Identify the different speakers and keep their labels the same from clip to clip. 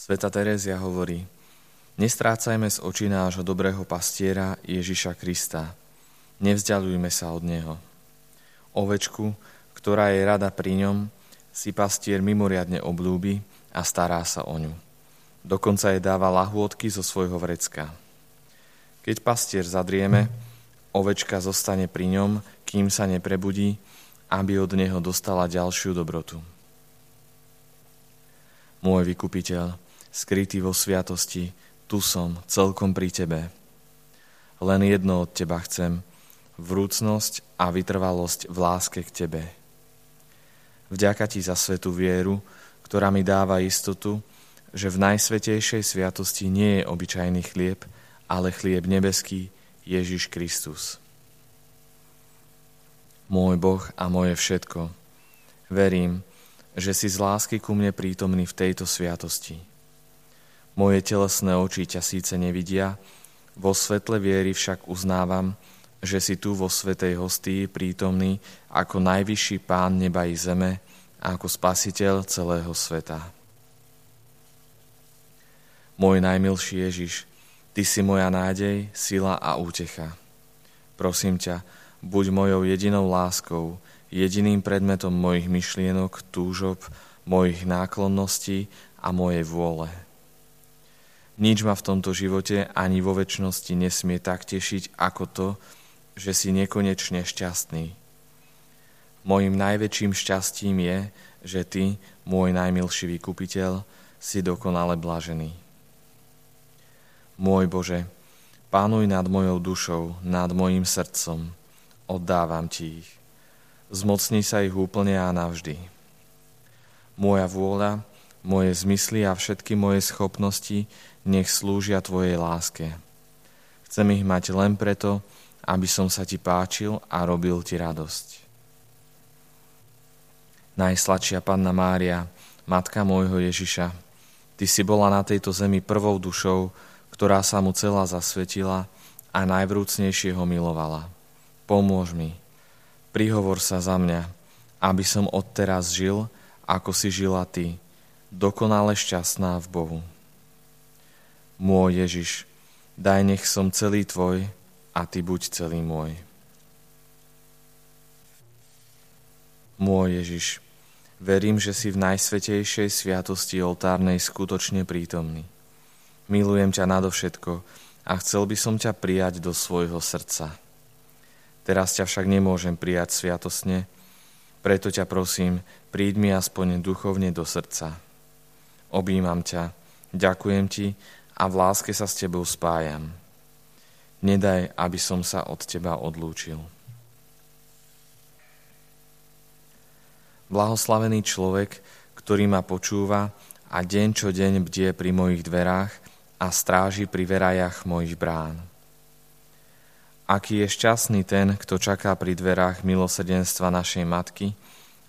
Speaker 1: Sveta Terézia hovorí, nestrácajme z očí nášho dobrého pastiera Ježiša Krista. Nevzdialujme sa od Neho. Ovečku, ktorá je rada pri ňom, si pastier mimoriadne oblúbi a stará sa o ňu. Dokonca jej dáva lahôdky zo svojho vrecka. Keď pastier zadrieme, ovečka zostane pri ňom, kým sa neprebudí, aby od neho dostala ďalšiu dobrotu. Môj vykupiteľ, skrytý vo sviatosti, tu som, celkom pri Tebe. Len jedno od Teba chcem, vrúcnosť a vytrvalosť v láske k Tebe. Vďaka Ti za svetú vieru, ktorá mi dáva istotu, že v najsvetejšej sviatosti nie je obyčajný chlieb, ale chlieb nebeský Ježiš Kristus. Môj Boh a moje všetko, verím, že si z lásky ku mne prítomný v tejto sviatosti. Moje telesné oči ťa síce nevidia, vo svetle viery však uznávam, že si tu vo svetej hostii prítomný ako najvyšší pán neba i zeme a ako spasiteľ celého sveta. Môj najmilší Ježiš, Ty si moja nádej, sila a útecha. Prosím ťa, buď mojou jedinou láskou, jediným predmetom mojich myšlienok, túžob, mojich náklonností a mojej vôle. Nič ma v tomto živote ani vo väčšnosti nesmie tak tešiť ako to, že si nekonečne šťastný. Mojím najväčším šťastím je, že Ty, môj najmilší vykupiteľ, si dokonale blažený. Môj Bože, pánuj nad mojou dušou, nad mojim srdcom, oddávam Ti ich. Zmocni sa ich úplne a navždy. Moja vôľa, moje zmysly a všetky moje schopnosti nech slúžia Tvojej láske. Chcem ich mať len preto, aby som sa Ti páčil a robil Ti radosť. Najsladšia Panna Mária, Matka môjho Ježiša, Ty si bola na tejto zemi prvou dušou, ktorá sa mu celá zasvetila a najvrúcnejšie ho milovala. Pomôž mi, prihovor sa za mňa, aby som odteraz žil, ako si žila Ty, dokonale šťastná v Bohu. Môj Ježiš, daj nech som celý Tvoj a Ty buď celý môj. Môj Ježiš, verím, že si v najsvetejšej sviatosti oltárnej skutočne prítomný. Milujem ťa nadovšetko a chcel by som ťa prijať do svojho srdca. Teraz ťa však nemôžem prijať sviatosne, preto ťa prosím, príď mi aspoň duchovne do srdca objímam ťa, ďakujem ti a v láske sa s tebou spájam. Nedaj, aby som sa od teba odlúčil. Blahoslavený človek, ktorý ma počúva a deň čo deň bdie pri mojich dverách a stráži pri verajach mojich brán. Aký je šťastný ten, kto čaká pri dverách milosrdenstva našej matky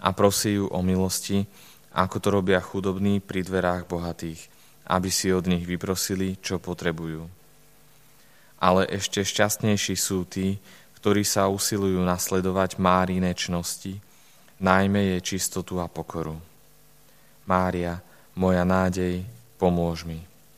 Speaker 1: a prosí ju o milosti, ako to robia chudobní pri dverách bohatých, aby si od nich vyprosili, čo potrebujú. Ale ešte šťastnejší sú tí, ktorí sa usilujú nasledovať Mári nečnosti, najmä je čistotu a pokoru. Mária, moja nádej, pomôž mi.